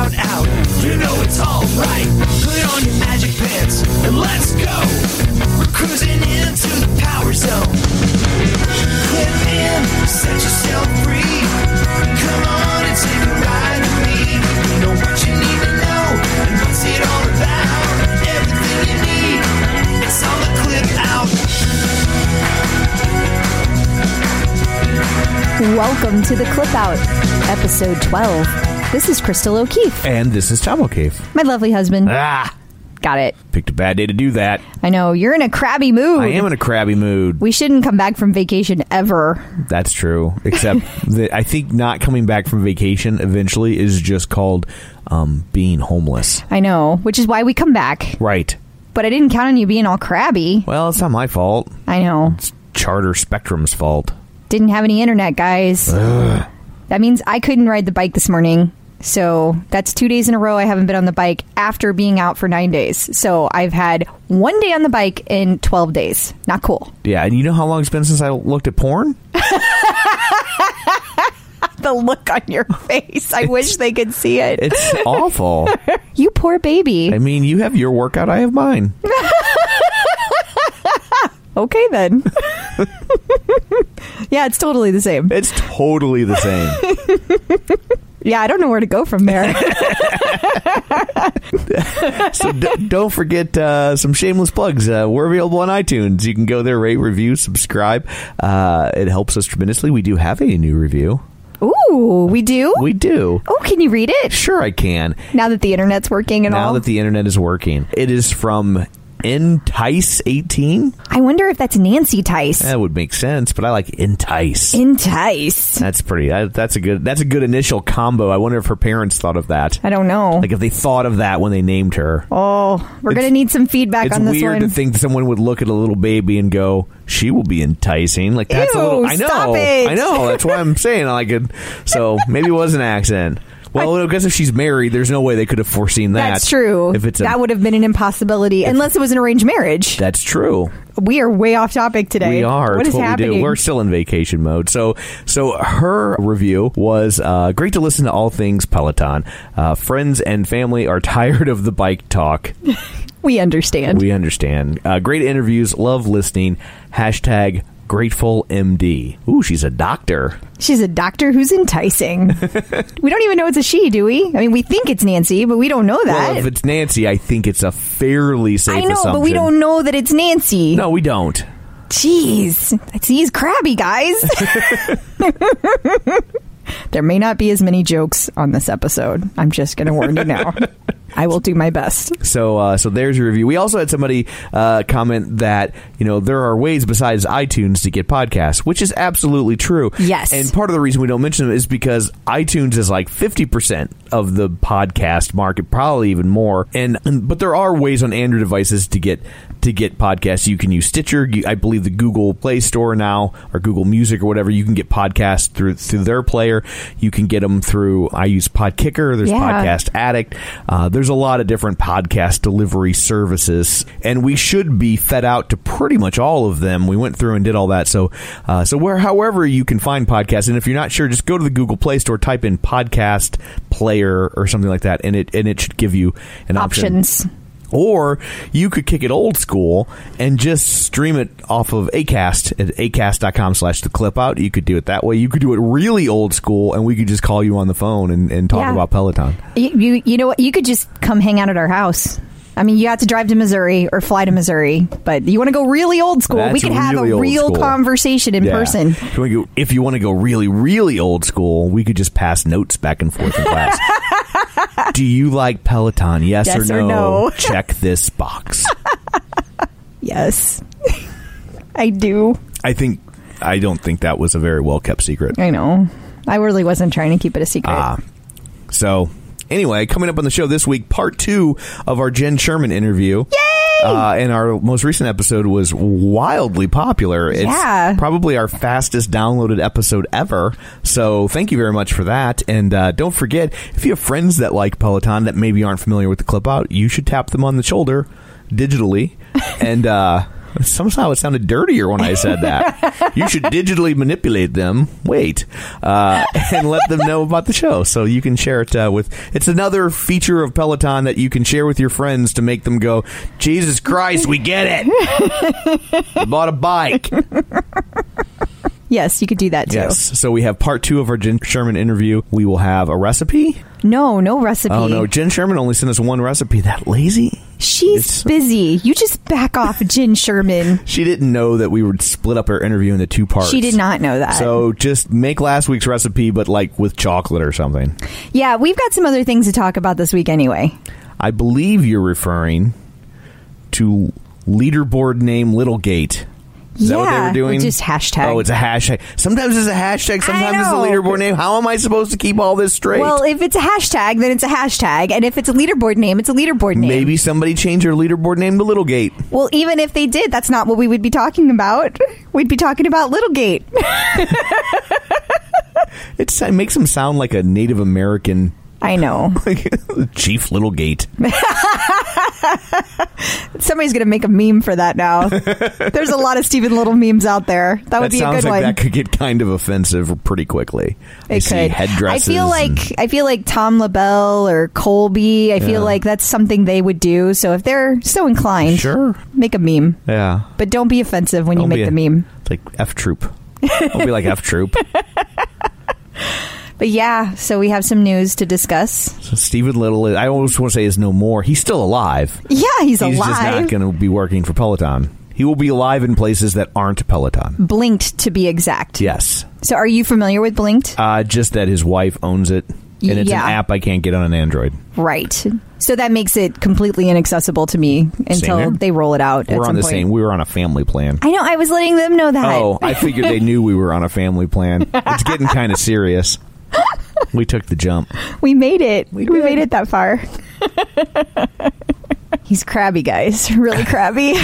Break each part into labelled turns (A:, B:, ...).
A: Shout out, you know it's alright. Put on your magic pants and let's go. We're cruising into the power zone. Clip in, set yourself free. Come on and take a ride with me. Know what you need to know and what's it all about. Everything you need, it's on the clip out.
B: Welcome to the Clip Out, episode 12. This is Crystal O'Keefe,
C: And this is Tom O'Keefe.
B: my lovely husband.
C: Ah,
B: Got it.
C: picked a bad day to do that.
B: I know, you're in a crabby mood.
C: I am in a crabby mood.
B: We shouldn't come back from vacation ever.
C: That's true. Except that I think not coming back from vacation eventually is just called um, being homeless.
B: I know, which is why we come back.
C: Right.
B: But I didn't count on you being all crabby.
C: Well, it's not my fault.
B: I know.
C: It's Charter Spectrum's fault.
B: Didn't have any internet, guys. That means I couldn't ride the bike this morning. So that's two days in a row I haven't been on the bike after being out for nine days. So I've had one day on the bike in 12 days. Not cool.
C: Yeah, and you know how long it's been since I looked at porn?
B: The look on your face. I wish they could see it.
C: It's awful.
B: You poor baby.
C: I mean, you have your workout, I have mine.
B: Okay, then. yeah, it's totally the same.
C: It's totally the same.
B: Yeah, I don't know where to go from there.
C: so d- don't forget uh, some shameless plugs. Uh, we're available on iTunes. You can go there, rate, review, subscribe. Uh, it helps us tremendously. We do have a new review.
B: Ooh, we do?
C: We do.
B: oh, can you read it?
C: Sure, I can.
B: Now that the internet's working and
C: now
B: all.
C: that the internet is working. It is from Entice18.
B: I wonder if that's Nancy Tice.
C: That would make sense, but I like Entice.
B: Entice.
C: That's pretty. That, that's a good. That's a good initial combo. I wonder if her parents thought of that.
B: I don't know.
C: Like if they thought of that when they named her.
B: oh, we're
C: It's-
B: going to need some feedback on this one.
C: It's weird to think someone would look at a little baby and go, "She will be enticing." Like that's
B: Ew,
C: a little. I know. I know. That's why I'm saying I could. So maybe it was an accident. Well, I guess if she's married, there's no way they could have foreseen that.
B: That's true.
C: If it's a,
B: that would have been an impossibility unless it was an arranged marriage.
C: that's true.
B: we are way off topic today.
C: We are.
B: What is
C: what
B: happening?
C: We do. We're still in vacation mode. So, so her review was uh, great to listen to all things Peloton. Uh, friends and family are tired of the bike talk.
B: we understand.
C: We understand. Uh, great interviews. Love listening. Hashtag grateful MD. Ooh, she's a doctor.
B: She's a doctor who's enticing. we don't even know it's a she, do we? I mean, we think it's Nancy, but we don't know that.
C: Well, if it's Nancy, I think it's a fairly safe
B: I know,
C: assumption.
B: but we don't know that it's Nancy.
C: No, we don't.
B: Jeez, he's crabby, guys. there may not be as many jokes on this episode. I'm just going to warn you now. I will do my best.
C: So, uh, so there's your review. We also had somebody uh, comment that you know there are ways besides iTunes to get podcasts, which is absolutely true.
B: Yes.
C: and part of the reason we don't mention them is because iTunes is like fifty percent of the podcast market, probably even more. And, and but there are ways on Android devices to get to get podcasts. You can use Stitcher. I believe the Google Play Store now or Google Music or whatever. You can get podcasts through through their player. You can get them through. I use Podkicker. There's
B: Yeah.
C: Podcast Addict. Uh, there's there's a lot of different podcast delivery services, and we should be fed out to pretty much all of them. We went through and did all that. So, uh, so where, however you can find podcasts, and if you're not sure, just go to the Google Play Store, type in podcast player or something like that, and it and it should give you an option. Or you could kick it old school and just stream it off of Acast at acast.com slash the clip out. You could do it that way. You could do it really old school and we could just call you on the phone and, and talk
B: Yeah.
C: about Peloton.
B: You, you you know what? You could just come hang out at our house. I mean, you have to drive to Missouri or fly to Missouri, but you want to go really old school. we
C: That's
B: could have a real conversation in
C: Yeah.
B: person.
C: If you, wanna go, if you want to go really, really old school, we could just pass notes back and forth in class. do you like Peloton? Yes,
B: Yes
C: or, no. Check this box.
B: Yes, I do.
C: I think, I don't think that was a very well kept secret.
B: I know. I really wasn't trying to keep it a secret.
C: Ah. So, anyway, coming up on the show this week, part two of our Jenn Sherman interview. Yay! Uh, and our most recent episode was wildly popular. It's
B: Yeah.
C: probably our fastest downloaded episode ever. So, thank you very much for that. And uh, don't forget, if you have friends that like Peloton that maybe aren't familiar with the clip out, you should tap them on the shoulder digitally. and, uh, Somehow it sounded dirtier when I said that. you should digitally manipulate them. Wait, uh, and let them know about the show, so you can share it uh, with. It's another feature of Peloton that you can share with your friends to make them go, "Jesus Christ, we get it! I bought a bike."
B: yes, you could do that too.
C: Yes. So we have part two of our Jenn Sherman interview. We will have a recipe.
B: No, no recipe.
C: Oh no, Jenn Sherman only sent us one recipe. That lazy.
B: She's busy. You just back off, Jenn Sherman.
C: She didn't know that we would split up our interview into two parts.
B: She did not know that.
C: So just make last week's recipe, but like with chocolate or something.
B: yeah, we've got some other things to talk about this week anyway.
C: I believe you're referring to leaderboard name Littlegate. Is that what they
B: Yeah,
C: were doing?
B: just hashtag.
C: Oh, it's a hashtag. Sometimes it's a hashtag. Sometimes it's a leaderboard name. How am I supposed to keep all this straight?
B: Well, if it's a hashtag, then it's a hashtag, and if it's a leaderboard name, it's a leaderboard name.
C: Maybe somebody changed their leaderboard name to Littlegate.
B: Well, even if they did, that's not what we would be talking about. We'd be talking about Littlegate.
C: It's, it makes them sound like a Native American
B: I know.
C: Chief Littlegate.
B: Somebody's going to make a meme for that now. There's a lot of Steven Little memes out there. That would be a good
C: like
B: one.
C: that could get kind of offensive pretty quickly. I
B: It
C: see
B: could.
C: headdresses.
B: I feel like I feel like Tom LaBelle or Colby. I feel like that's something they would do. So if they're so inclined,
C: Sure.
B: make a meme.
C: yeah.
B: But don't be offensive when you
C: Don't
B: make
C: be
B: the meme.
C: It's like F Troop. Don't be like F Troop.
B: But yeah, so we have some news to discuss.
C: So Steven Little, I always want to say is no more. He's still alive.
B: Yeah, he's, alive.
C: He's just not going to be working for Peloton. He will be alive in places that aren't Peloton.
B: Blinked to be exact.
C: Yes.
B: So are you familiar with Blinked?
C: Uh, just that his wife owns it. And it's
B: Yeah.
C: an app I can't get on an Android.
B: Right. So that makes it completely inaccessible to me until they roll it out.
C: We're on the
B: point.
C: same. We were on a family plan.
B: I know. I was letting them know that.
C: Oh, I figured they knew we were on a family plan. It's getting kind of serious. We took the jump.
B: We made it. We,
C: did.
B: made it that far. He's crabby, guys. Really crabby.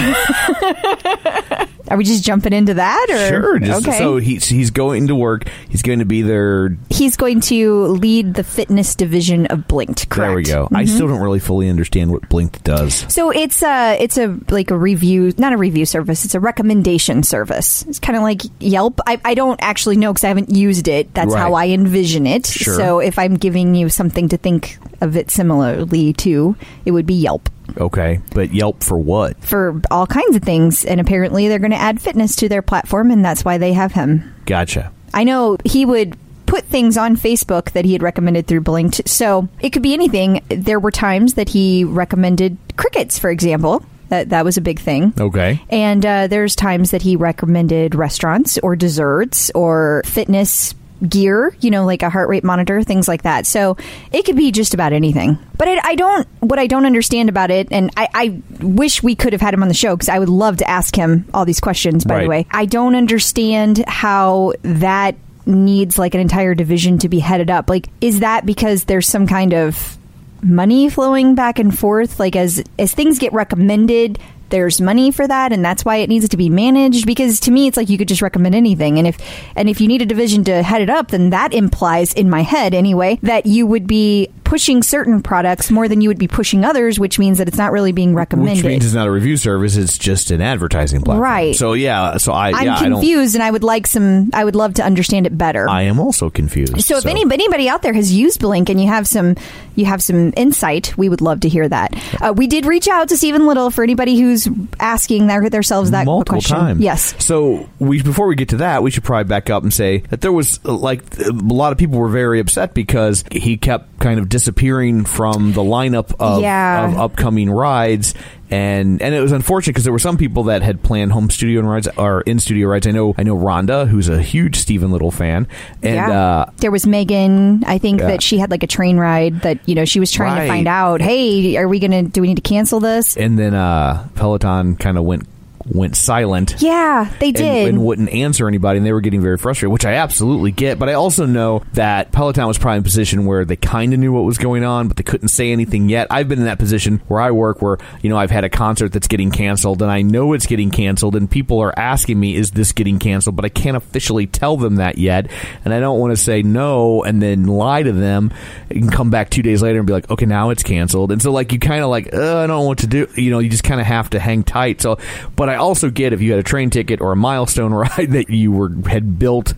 B: Are we just jumping into that, or
C: Sure. Just,
B: okay?
C: So he's he's going to work. He's going to be there.
B: He's going to lead the fitness division of Blinked. Correct.
C: There we go. I mm-hmm. still don't really fully understand what Blinked does.
B: So it's a it's a like a review, not a review service. It's a recommendation service. It's kind of like Yelp. I, I don't actually know because I haven't used it. That's
C: Right.
B: how I envision it.
C: Sure.
B: So if I'm giving you something to think of it similarly to, it would be Yelp
C: Okay, but Yelp for what?
B: for all kinds of things. And apparently they're going to add fitness to their platform, and that's why they have him.
C: Gotcha.
B: I know he would put things on Facebook that he had recommended through Blinked. So it could be anything. There were times that he recommended crickets, for example. That that was a big thing.
C: Okay.
B: And uh, there's times that he recommended restaurants or desserts or fitness gear, you know, like a heart rate monitor, things like that. So it could be just about anything. But I, I don't, what I don't understand about it, and I, I wish we could have had him on the show because I would love to ask him all these questions, by
C: Right.
B: the way. I don't understand how that needs like an entire division to be headed up. Like, is that because there's some kind of money flowing back and forth like as as things get recommended there's money for that and that's why it needs to be managed because to me it's like you could just recommend anything and if and if you need a division to head it up then that implies in my head anyway that you would be pushing certain products more than you would be pushing others which means that it's not really being recommended
C: Which means it's not a review service; it's just an advertising platform.
B: Right.
C: So yeah. So I
B: I'm
C: yeah I don't.
B: confused and I would like some I would love to understand it better.
C: I am also confused.
B: so if any, anybody out there has used Blink and you have some you have some insight, we would love to hear that. Uh, we did reach out to Steven Little for anybody who's asking their, themselves that
C: multiple
B: question.
C: times.
B: Yes.
C: So we before we get to that, we should probably back up and say that there was uh, like a lot of people were very upset because he kept kind of disappearing from the lineup of,
B: Yeah.
C: of upcoming rides. And and it was unfortunate because there were some people that had planned home studio rides or in studio rides. I know I know Rhonda, who's a huge Steven Little fan, and
B: yeah.
C: uh,
B: there was Megan. I think
C: Yeah.
B: that she had like a train ride that you know she was trying
C: Right.
B: to find out. Hey, are we gonna? Do we need to cancel this?
C: and then uh, Peloton kind of went went silent.
B: Yeah, they
C: and,
B: did.
C: and wouldn't answer anybody, and they were getting very frustrated, which I absolutely get. But I also know that Peloton was probably in a position where they kind of knew what was going on, but they couldn't say anything yet. I've been in that position where I work, where you know I've had a concert that's getting canceled, and I know it's getting canceled, and people are asking me, "Is this getting canceled?" But I can't officially tell them that yet, and I don't want to say no and then lie to them and come back two days later and be like, "Okay, now it's canceled." And so like you kind of like, I don't know what to do. You know, you just kind of have to hang tight. So, but I also get if you had a train ticket or a milestone ride that you were had built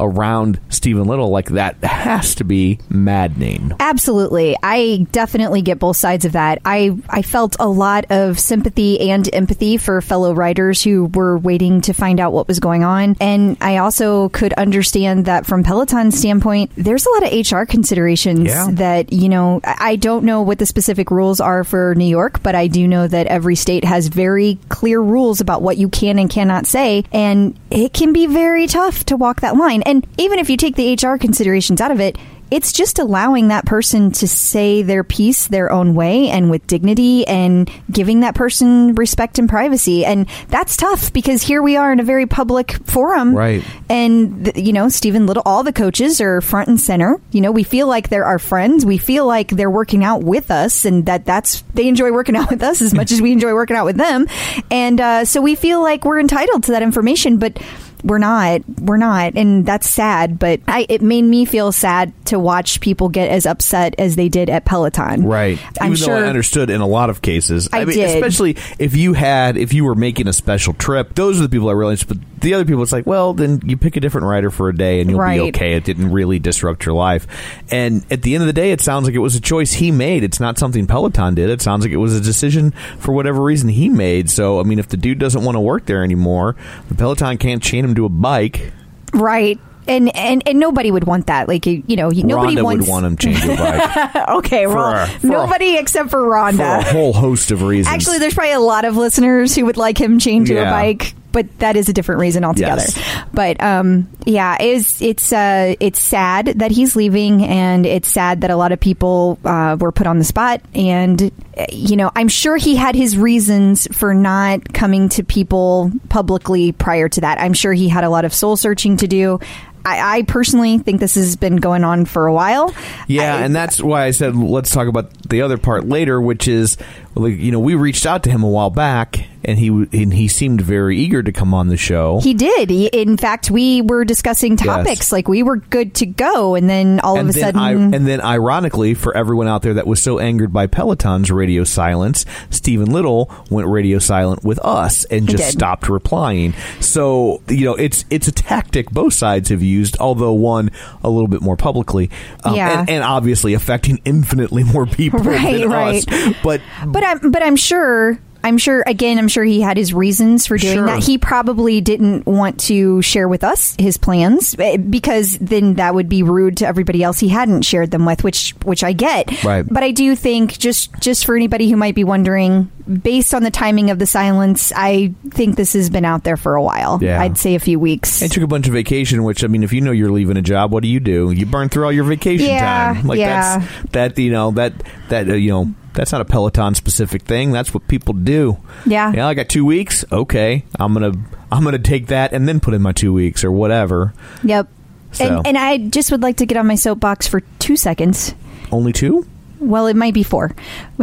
C: around Steven Little, like that has to be maddening.
B: Absolutely. I definitely get both sides of that. I, I felt a lot of sympathy and empathy for fellow writers who were waiting to find out what was going on. And I also could understand that from Peloton's standpoint, there's a lot of HR considerations
C: Yeah.
B: that, you know, I I don't know what the specific rules are for New York, but I do know that every state has very clear rules about what you can and cannot say. And it can be very tough to walk that line. And even if you take the HR considerations out of it, it's just allowing that person to say their piece their own way and with dignity and giving that person respect and privacy. And that's tough because here we are in a very public forum.
C: Right.
B: And, you know, Steven Little, all the coaches are front and center. You know, we feel like they're our friends. We feel like they're working out with us and that that's, they enjoy working out with us as much as we enjoy working out with them. And uh, so we feel like we're entitled to that information, but we're not we're not and that's sad but I, it made me feel sad to watch people get as upset as they did at peloton
C: Right.
B: i'm
C: Even
B: sure
C: though I understood in a lot of cases.
B: I
C: mean,
B: did.
C: especially if you had if you were making a special trip, those are the people I realized. But the other people, it's like, well, then you pick a different rider for a day and you'll
B: Right.
C: be okay. It didn't really disrupt your life. And at the end of the day, it sounds like it was a choice he made. It's not something Peloton did. It sounds like it was a decision for whatever reason he made. So, I mean, if the dude doesn't want to work there anymore, the Peloton can't chain him to a bike.
B: right and and and nobody would want that like you, you know nobody
C: Rhonda
B: wants
C: would want him chained to a bike
B: okay well
C: for a-
B: nobody except for
C: for a whole host of reasons.
B: actually there's probably a lot of listeners who would like him chained to a bike but that is a different reason altogether
C: Yes.
B: but um yeah it's it's uh it's sad that he's leaving and it's sad that a lot of people uh, were put on the spot and you know i'm sure he had his reasons for not coming to people publicly prior to that i'm sure he had a lot of soul searching to do I, I personally think this has been going on for a while.
C: Yeah,
B: I-
C: and that's why I said let's talk about the other part later, which is, you know, we reached out to him a while back, and he and he seemed very eager to come on the show.
B: He did. He, in fact, we were discussing topics
C: Yes.
B: like we were good to go, and then all
C: and
B: of a sudden,
C: I, and then, ironically, for everyone out there that was so angered by Peloton's radio silence, Steven Little went radio silent with us and just stopped replying. So you know, it's it's a tactic both sides have used, although one a little bit more publicly, um,
B: Yeah.
C: and, and obviously affecting infinitely more people
B: Right,
C: than
B: right.
C: us. But
B: but I'm but I'm sure. I'm sure again I'm sure he had his reasons for doing
C: Sure.
B: that. He probably didn't want to share with us his plans eh, because then that would be rude to everybody else he hadn't shared them with, which which I get.
C: Right.
B: But I do think just just for anybody who might be wondering, based on the timing of the silence, I think this has been out there for a while.
C: Yeah.
B: I'd say a few weeks.
C: I took a bunch of vacation, which I mean, if you know you're leaving a job, what do you do? You burn through all your vacation
B: Yeah,
C: time. Like
B: yeah.
C: that's that you know that that uh, you know that's not a Peloton specific thing. That's what people do.
B: Yeah.
C: Yeah, I got two weeks. Okay, I'm gonna I'm gonna take that and then put in my two weeks or whatever.
B: Yep.
C: So.
B: And, and I just would like to get on my soapbox for two seconds.
C: Only two?
B: Well, it might be four.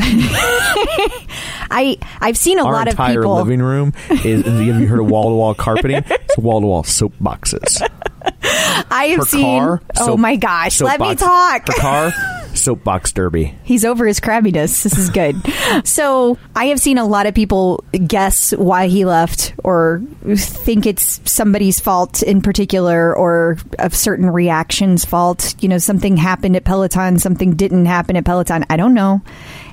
B: I I've seen a
C: Our
B: lot of people.
C: entire living room is. Have you heard of wall to wall carpeting? It's wall to wall soap boxes.
B: I have
C: Her
B: seen.
C: car.
B: oh my gosh! Let me talk.
C: Her car. Soapbox derby.
B: He's over his crabbiness. This is good. so I have seen a lot of people guess why he left or think it's somebody's fault in particular or of certain reactions fault. You know, something happened at Peloton, something didn't happen at Peloton. I don't know.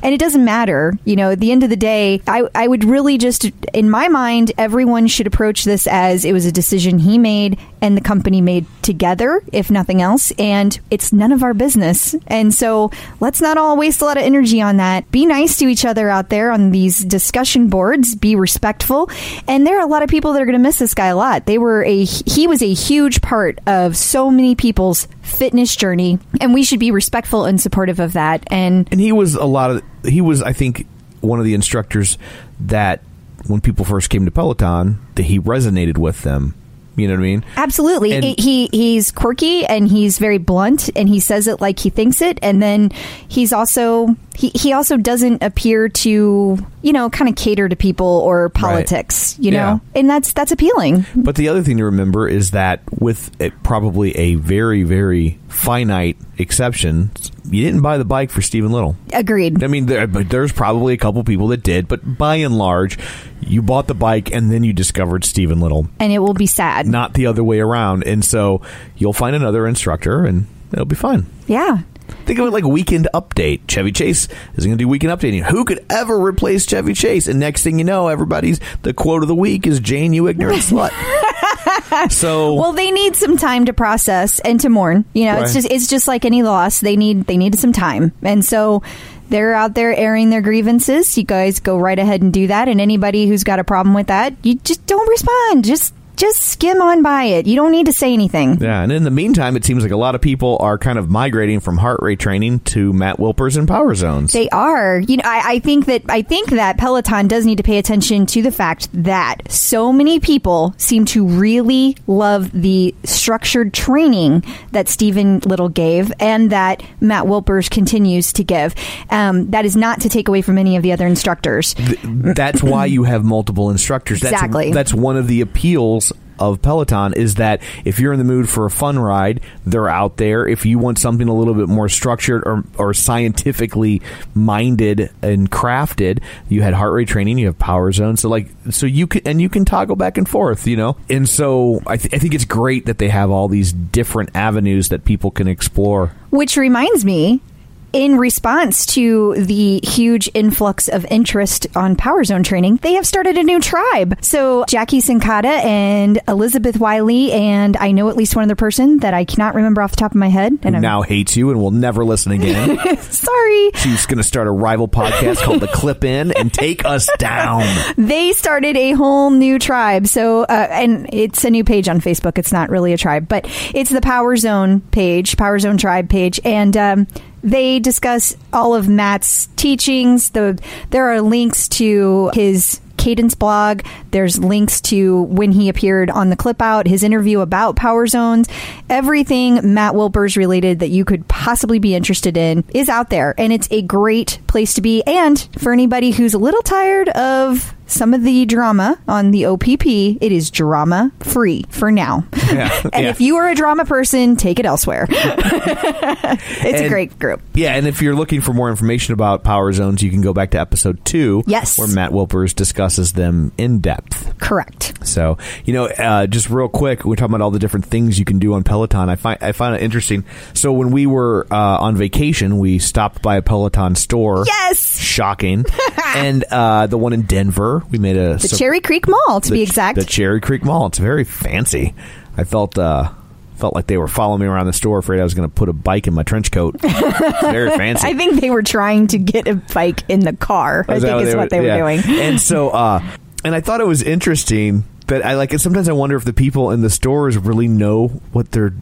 B: And it doesn't matter. You know, at the end of the day, I, I would really just, in my mind, everyone should approach this as it was a decision he made and the company made together, if nothing else. And it's none of our business. And so let's not all waste a lot of energy on that. Be nice to each other out there on these discussion boards. Be respectful. And there are a lot of people that are going to miss this guy a lot. They were a, he was a huge part of so many people's fitness journey. And we should be respectful and supportive of that. And
C: And he was a lot of. He was, I think, one of the instructors that when people first came to Peloton, that he resonated with them. You know what I mean?
B: Absolutely.
C: And-
B: He- he he's quirky and he's very blunt and he says it like he thinks it and then he's also he, he also doesn't appear to, you know, kind of cater to people or politics, you know. And that's that's appealing.
C: But the other thing to remember is that with probably a very, very finite exception, you didn't buy the bike for Steven Little.
B: Agreed.
C: I mean, there, but there's probably a couple people that did, but by and large, you bought the bike and then you discovered Steven Little,
B: And it will be sad.
C: not the other way around. And so you'll find another instructor and it'll be fine.
B: Yeah.
C: Think of it like weekend update. Chevy Chase is going to do weekend updating. Who could ever replace Chevy Chase? And next thing you know, everybody's the quote of the week is Jane, you ignorant slut. so
B: Well, they need some time to process and to mourn. You know, it's just it's just like any loss. They need they needed some time, and so they're out there airing their grievances. You guys go right ahead and do that. And anybody who's got a problem with that, you just don't respond. Just just skim on by it. You don't need to say anything.
C: Yeah, and in the meantime, it seems like a lot of people are kind of migrating from heart rate training to Matt Wilpers and power zones.
B: They are. You know, I, I think that I think that Peloton does need to pay attention to the fact that so many people seem to really love the structured training that Steven Little gave and that Matt Wilpers continues to give. Um, that is not to take away from any of the other instructors.
C: that's why you have multiple instructors. That's,
B: Exactly.
C: That's one of the appeals of Peloton is that if you're in the mood for a fun ride, they're out there. If you want something a little bit more structured or, or scientifically minded and crafted, you had heart rate training, you have power zone. So like, so you can, and you can toggle back and forth, you know? And so I, th- I think it's great that they have all these different avenues that people can explore.
B: Which reminds me, in response to the huge influx of interest on Power Zone training, they have started a new tribe. So Jackie Sincata and Elizabeth Wiley, and I know at least one other person that I cannot remember off the top of my head. And
C: now hates you and will never listen again.
B: sorry.
C: She's going to start a rival podcast called The Clip In and take us down.
B: They started a whole new tribe. So, uh, and it's a new page on Facebook. It's not really a tribe, but it's the Power Zone page, Power Zone Tribe page, and um, they discuss all of Matt's teachings. The there are links to his Cadence blog. There's links to when he appeared on the Clip Out, his interview about power zones. Everything Matt Wilpers related that you could possibly be interested in is out there, and it's a great place to be. And for anybody who's a little tired of some of the drama on the OPP, it is drama free for now.
C: Yeah,
B: and
C: yeah.
B: if you are a drama person, take it elsewhere. it's a great group.
C: Yeah, and if you're looking for more information about power zones, you can go back to episode two.
B: Yes.
C: Where Matt Wilpers discusses them in depth.
B: Correct.
C: So, you know, uh, just real quick, we're talking about all the different things you can do on Peloton. I find I find it interesting. So when we were uh, on vacation, we stopped by a Peloton store.
B: Yes!
C: Shocking. and uh, the one in Denver, we made a
B: The Cherry Creek Mall, to
C: the,
B: be exact.
C: The Cherry Creek Mall. It's very fancy. I felt uh, felt like they were following me around the store, afraid I was going to put a bike in my trench coat. Very fancy.
B: I think they were trying to get a bike in the car. I think is what they were
C: yeah.
B: doing.
C: And so, uh, and I thought it was interesting that I like it. Sometimes I wonder if the people in the stores really know what they're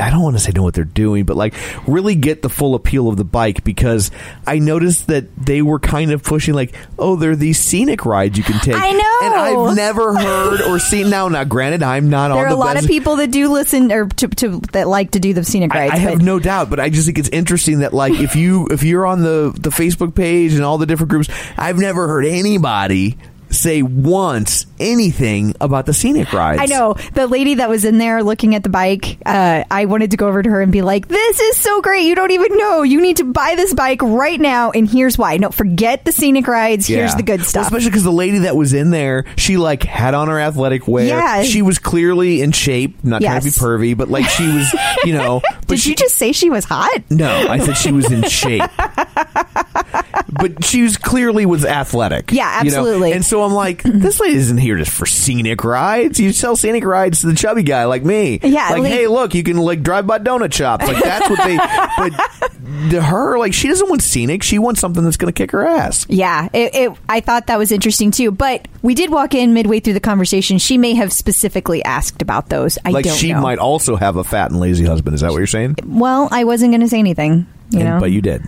C: I don't want to say know what they're doing, but like really get the full appeal of the bike because I noticed that they were kind of pushing like, oh, there are these scenic rides you can take.
B: I know.
C: and I've never heard or seen. Now, now, granted, I'm not
B: There
C: on
B: are
C: the
B: a lot
C: best-
B: of people that do listen or to, to that like to do the scenic
C: I,
B: rides.
C: I have no doubt, but I just think it's interesting that like if you if you're on the the Facebook page and all the different groups, I've never heard anybody say once anything about the scenic rides.
B: I know the lady that was in there looking at the bike. Uh, I wanted to go over to her and be like, "This is so great! You don't even know. You need to buy this bike right now, and here's why. No, forget the scenic rides. Here's the good
C: Well,
B: stuff."
C: especially because the lady that was in there, she like had on her athletic wear.
B: Yeah.
C: She was clearly in shape. Not trying to be pervy, but like she was, you know. But
B: Did
C: she
B: you just say she was hot?
C: No, I said she was in shape. but she was clearly was athletic.
B: Yeah,
C: you know?
B: absolutely.
C: And so I'm like, this lady isn't here just for scenic rides. You sell scenic rides to the chubby guy like me.
B: Yeah,
C: Like,
B: like-
C: hey, look, you can like drive by donut shops. Like that's what they but to her, like she doesn't want scenic. She wants something that's gonna kick her ass.
B: Yeah, it, it, I thought that was interesting too. But we did walk in midway through the conversation. She may have specifically asked about those. I
C: Like
B: don't
C: she
B: know.
C: might also have a fat and lazy husband. Is that what you're saying?
B: Well, I wasn't going to say anything. You
C: And- but you did.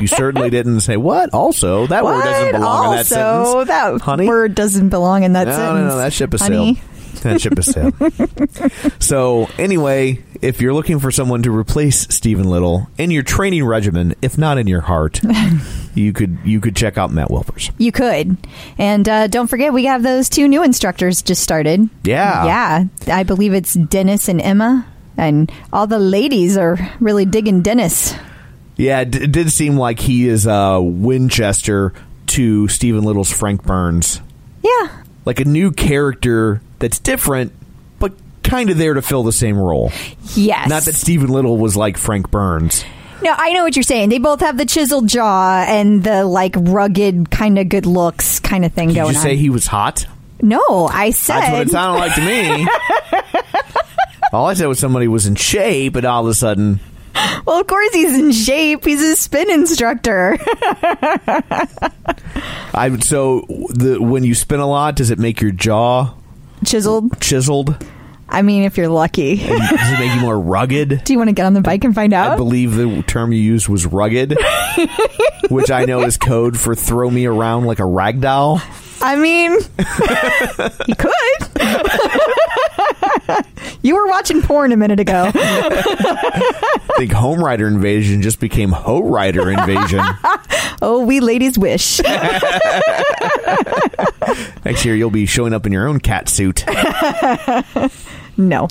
C: you certainly didn't say what. Also, that word doesn't
B: What?
C: belong in that sentence.
B: that
C: honey.
B: word doesn't belong in that
C: no,
B: sentence.
C: no, no, that ship is
B: honey.
C: sailed. That ship is sailed. so anyway, if you're looking for someone to replace Steven Little in your training regimen, if not in your heart, you could you could check out Matt Wilpers.
B: You could. And uh, don't forget, we have those two new instructors just started.
C: Yeah.
B: Yeah. I believe it's Dennis and Emma. And all the ladies are really digging Dennis.
C: Yeah, it, d- did seem like he is uh, Winchester to Steven Little's Frank Burns,
B: Yeah.
C: like a new character that's different, but kind of there to fill the same role.
B: Yes.
C: Not that Steven Little was like Frank Burns.
B: No, I know what you're saying. They both have the chiseled jaw and the like rugged kind of good looks kind of thing
C: Did
B: going
C: you say
B: on.
C: he was hot?
B: no, I said
C: That's what it sounded like to me. all I said was somebody was in shape, and all of a sudden,
B: Well, of course he's in shape. He's a spin instructor.
C: I. So the when you spin a lot, does it make your jaw
B: Chiseled.
C: chiseled?
B: I mean, if you're lucky.
C: And does it make you more rugged?
B: Do you want to get on the bike and find out?
C: I believe the term you used was rugged, which I know is code for throw me around like a rag doll.
B: I mean, you could. You were watching porn a minute ago.
C: I think Home Rider Invasion just became Ho Rider Invasion.
B: Oh, we ladies wish.
C: Next year, you'll be showing up in your own cat suit.
B: No,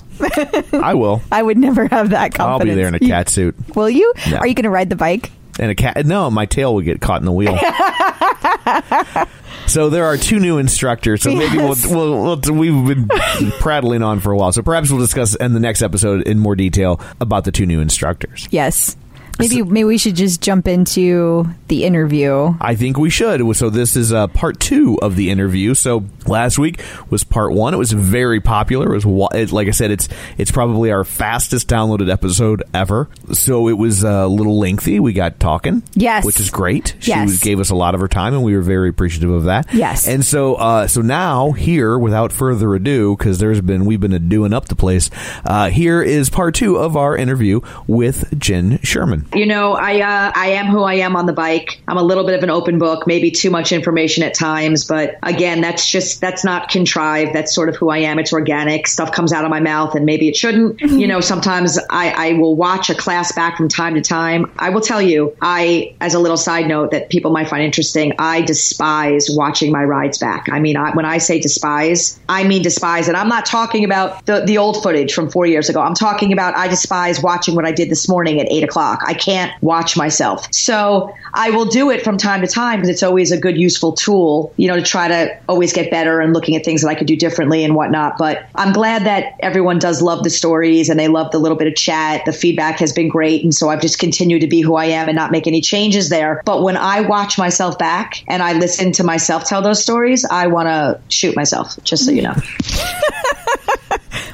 C: I will.
B: I would never have that confidence.
C: I'll be there in a cat suit.
B: Will you?
C: No.
B: Are you going to ride the bike?
C: And a cat. No, my tail would get caught in the wheel. so there are two new instructors. So maybe
B: Yes.
C: we'll, we'll, we'll we've been prattling on for a while. So perhaps we'll discuss in the next episode in more detail about the two new instructors.
B: Yes. Maybe maybe we should just jump into the interview.
C: I think we should. So this is uh, part two of the interview. So last week was part one. It was very popular. It was it, like I said, it's it's probably our fastest downloaded episode ever. So it was a little lengthy. We got talking,
B: Yes.
C: which is great. She
B: Yes.
C: gave us a lot of her time, and we were very appreciative of that.
B: Yes.
C: And so uh, so now here, without further ado, because there's been we've been doing up the place. Uh, here is part two of our interview with Jenn Sherman.
D: You know, I uh, I am who I am on the bike. I'm a little bit of an open book, maybe too much information at times, but again, that's just that's not contrived. That's sort of who I am. It's organic. Stuff comes out of my mouth, and maybe it shouldn't. You know, sometimes I, I will watch a class back from time to time. I will tell you, I as a little side note that people might find interesting. I despise watching my rides back. I mean, I, when I say despise, I mean despise, and I'm not talking about the the old footage from four years ago. I'm talking about I despise watching what I did this morning at eight o'clock. I can't watch myself. So I will do it from time to time because it's always a good, useful tool, you know, to try to always get better and looking at things that I could do differently and whatnot. But I'm glad that everyone does love the stories and they love the little bit of chat. The feedback has been great. And so I've just continued to be who I am and not make any changes there. But when I watch myself back and I listen to myself tell those stories, I want to shoot myself, just so you know.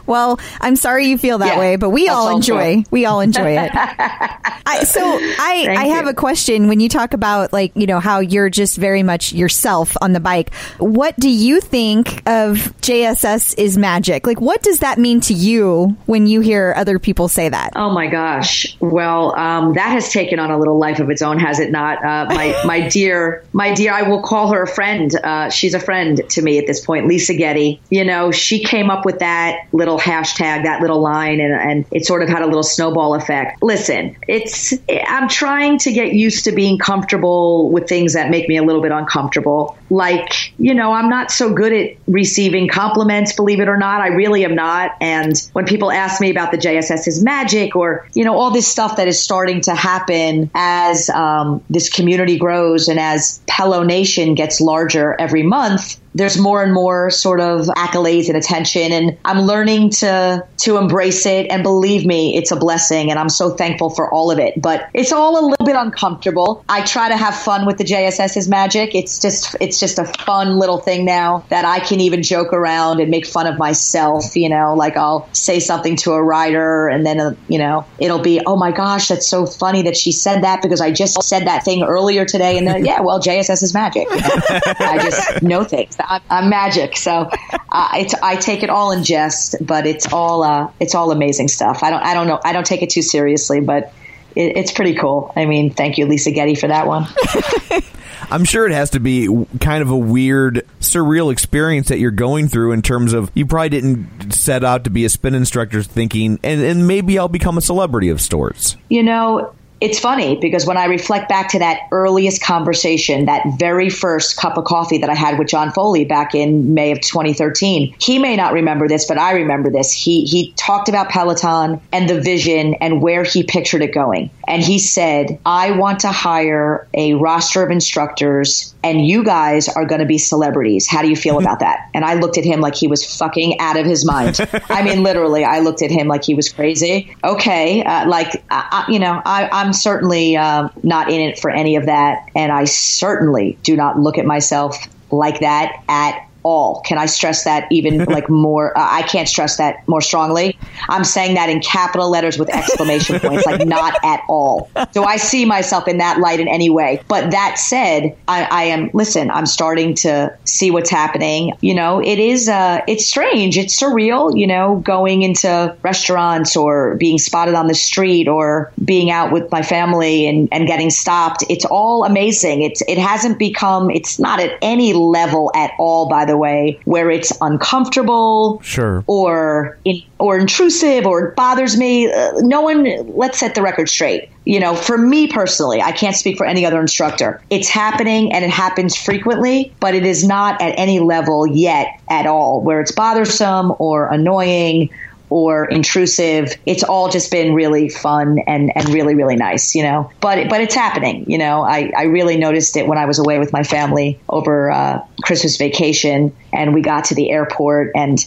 B: Well, I'm sorry you feel that
D: Yeah,
B: way, but we
D: all
B: enjoy.
D: true.
B: We all enjoy it. I, so I,
D: Thank
B: I have
D: you.
B: a question. When you talk about like you know how you're just very much yourself on the bike, what do you think of JSS is magic? Like, what does that mean to you when you hear other people say that?
D: Oh my gosh. Well, um, that has taken on a little life of its own, has it not? Uh, my my dear, my dear, I will call her a friend. Uh, she's a friend to me at this point, Lisa Getty. You know, she came up with that little hashtag, that little line, and, and it sort of had a little snowball effect. Listen, it's I'm trying to get used to being comfortable with things that make me a little bit uncomfortable. Like, you know, I'm not so good at receiving compliments, believe it or not. I really am not. And when people ask me about the JSS's magic or, you know, all this stuff that is starting to happen as um, this community grows and as Pello Nation gets larger every month, there's more and more sort of accolades and attention and I'm learning to to embrace it. And believe me it's a blessing and I'm so thankful for all of it. But it's all a little bit uncomfortable. I try to have fun with the JSS's magic. It's just it's just a fun little thing now that I can even joke around and make fun of myself you know like I'll say something to a rider and then uh, you know it'll be oh my gosh that's so funny that she said that because I just said that thing earlier today. And then yeah well JSS is magic. I just know things. I'm, I'm magic, so uh, it's, I take it all in jest, but it's all uh, it's all amazing stuff. I don't I don't know I don't take it too seriously, but it, it's pretty cool. I mean, thank you, Lisa Getty, for that one.
C: I'm sure it has to be kind of a weird, surreal experience that you're going through in terms of you probably didn't set out to be a spin instructor thinking, and, and maybe I'll become a celebrity of sorts.
D: You know, it's funny because when I reflect back to that earliest conversation, that very first cup of coffee that I had with John Foley back in May of 2013, he may not remember this, but I remember this. He he talked about Peloton and the vision and where he pictured it going. And he said, "I want to hire a roster of instructors and you guys are going to be celebrities. How do you feel about that?" And I looked at him like he was fucking out of his mind. I mean, literally, I looked at him like he was crazy. Okay, uh, like I, I, you know, I, I'm certainly um, not in it for any of that, and I certainly do not look at myself like that at all. Can I stress that even like more? Uh, I can't stress that more strongly. I'm saying that in capital letters with exclamation points, like not at all. Do I see myself in that light in any way? But that said, I, I am. Listen, I'm starting to see what's happening. You know, it is. Uh, it's strange. It's surreal. You know, going into restaurants or being spotted on the street or being out with my family and, and getting stopped. It's all amazing. It's it hasn't become. It's not at any level at all. By the way, where it's uncomfortable
C: Sure.
D: or in, or intrusive or it bothers me. Uh, no one. Let's set the record straight. You know, for me personally, I can't speak for any other instructor. It's happening and it happens frequently, but it is not at any level yet at all where it's bothersome or annoying or intrusive. It's all just been really fun and, and really, really nice, you know. But but it's happening, you know. I, I really noticed it when I was away with my family over uh, Christmas vacation and we got to the airport and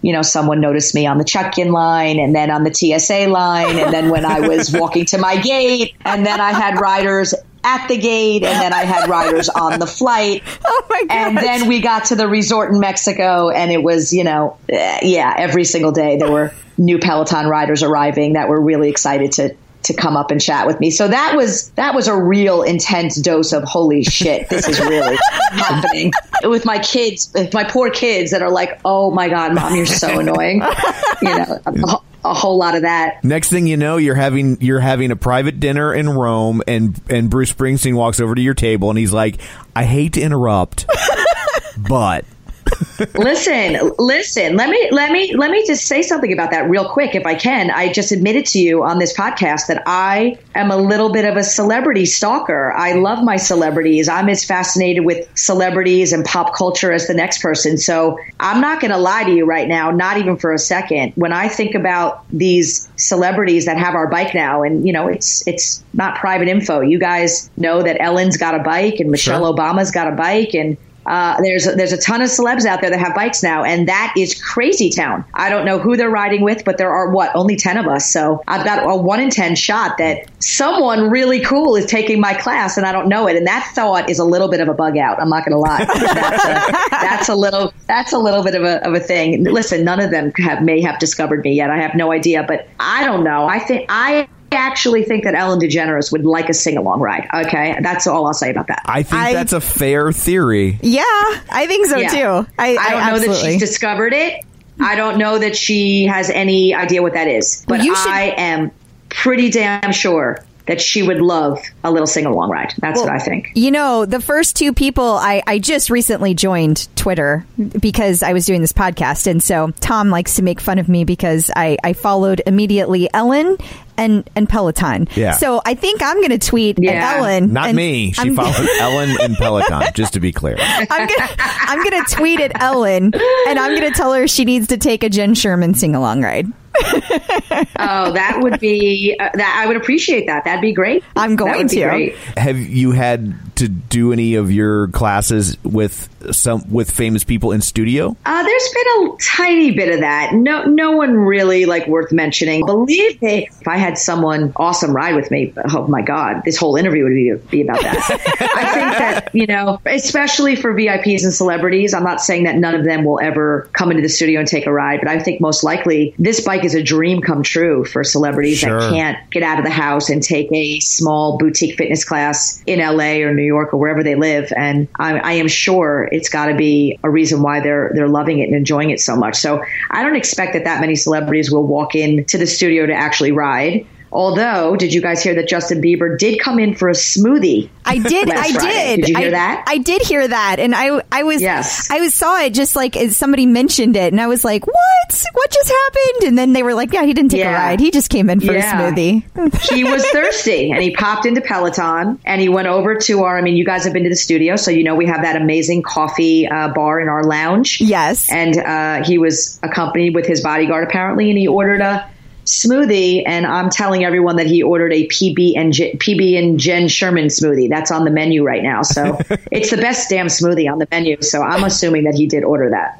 D: you know, someone noticed me on the check-in line and then on the TSA line. And then when I was walking to my gate and then I had riders at the gate and then I had riders on the flight.
B: Oh my god!
D: And then we got to the resort in Mexico and it was, you know, eh, yeah, every single day there were new Peloton riders arriving that were really excited to to come up and chat with me. So that was that was a real intense dose of holy shit, this is really happening with my kids, with my poor kids that are like, "Oh my god, mom, you're so annoying." You know, a, whole lot of that.
C: Next thing you know, you're having you're having a private dinner in Rome, and and Bruce Springsteen walks over to your table, and he's like, "I hate to interrupt, but."
D: Listen, listen. Let me let me let me just say something about that real quick, if I can. I just admitted to you on this podcast that I am a little bit of a celebrity stalker. I love my celebrities. I'm as fascinated with celebrities and pop culture as the next person. So I'm not going to lie to you right now, not even for a second. When I think about these celebrities that have our bike now, and you know, it's it's not private info. You guys know that Ellen's got a bike, and Michelle
C: Sure.
D: Obama's got a bike, and Uh, there's there's a ton of celebs out there that have bikes now, and that is crazy town. I don't know who they're riding with, but there are what only ten of us. So I've got a one in ten shot that someone really cool is taking my class, and I don't know it. And that thought is a little bit of a bug out. I'm not going to lie. That's a, that's a little that's a little bit of a of a thing. Listen, none of them have may have discovered me yet. I have no idea, but I don't know. I think I actually think that Ellen DeGeneres would like a sing along ride. Okay, that's all I'll say about that.
C: I think
B: I-
C: that's a fair theory.
B: Yeah, I think so
D: Yeah.
B: too. I,
D: I don't know that she's discovered it. I don't know that she has any idea what that is. But
B: Well, you should-
D: I am pretty damn sure that she would love a little sing along ride. That's what I think.
B: You know, the first two people, I, I just recently joined Twitter because I was doing this podcast. And so Tom likes to make fun of me because I, I followed immediately Ellen and, and Peloton.
C: Yeah.
B: So I think I'm going to tweet
D: Yeah.
B: at Ellen.
C: Not me. She
B: I'm,
C: followed Ellen and Peloton, just to be clear.
B: I'm gonna I'm gonna tweet at Ellen and I'm gonna tell her she needs to take a Jenn Sherman sing along ride.
D: Oh, that would be uh, that. I would appreciate that. That'd be great.
B: I'm
D: That
B: going
D: would be
B: to.
D: great.
C: Have you had to do any of your classes with some with famous people in studio?
D: Uh, there's been a tiny bit of that. No, no one really like worth mentioning. Believe me, if I had someone awesome ride with me, oh my god, this whole interview would be, be about that. I think that you know, especially for VIPs and celebrities. I'm not saying that none of them will ever come into the studio and take a ride, but I think most likely this bike is a dream come true for celebrities
C: Sure.
D: that can't get out of the house and take a small boutique fitness class in LA or New York or wherever they live. And I, I am sure it's got to be a reason why they're they're loving it and enjoying it so much. So I don't expect that that many celebrities will walk in to the studio to actually ride. Although, did you guys hear that Justin Bieber did come in for a smoothie?
B: I did. I
D: Friday.
B: did.
D: Did you hear
B: I,
D: that?
B: I did hear that, and I I was
D: Yes.
B: I was saw it just like somebody mentioned it, and I was like, "What? What just happened?" And then they were like, "Yeah, he didn't take a ride. He just came in for
D: Yeah.
B: a smoothie."
D: he was thirsty and he popped into Peloton and he went over to our, I mean, you guys have been to the studio, so you know we have that amazing coffee uh, bar in our lounge.
B: Yes.
D: And uh, he was accompanied with his bodyguard apparently, and he ordered a smoothie. And I'm telling everyone that he ordered a PB and J- PB and Jenn Sherman smoothie. That's on the menu right now. So it's the best damn smoothie on the menu. So I'm assuming that he did order that.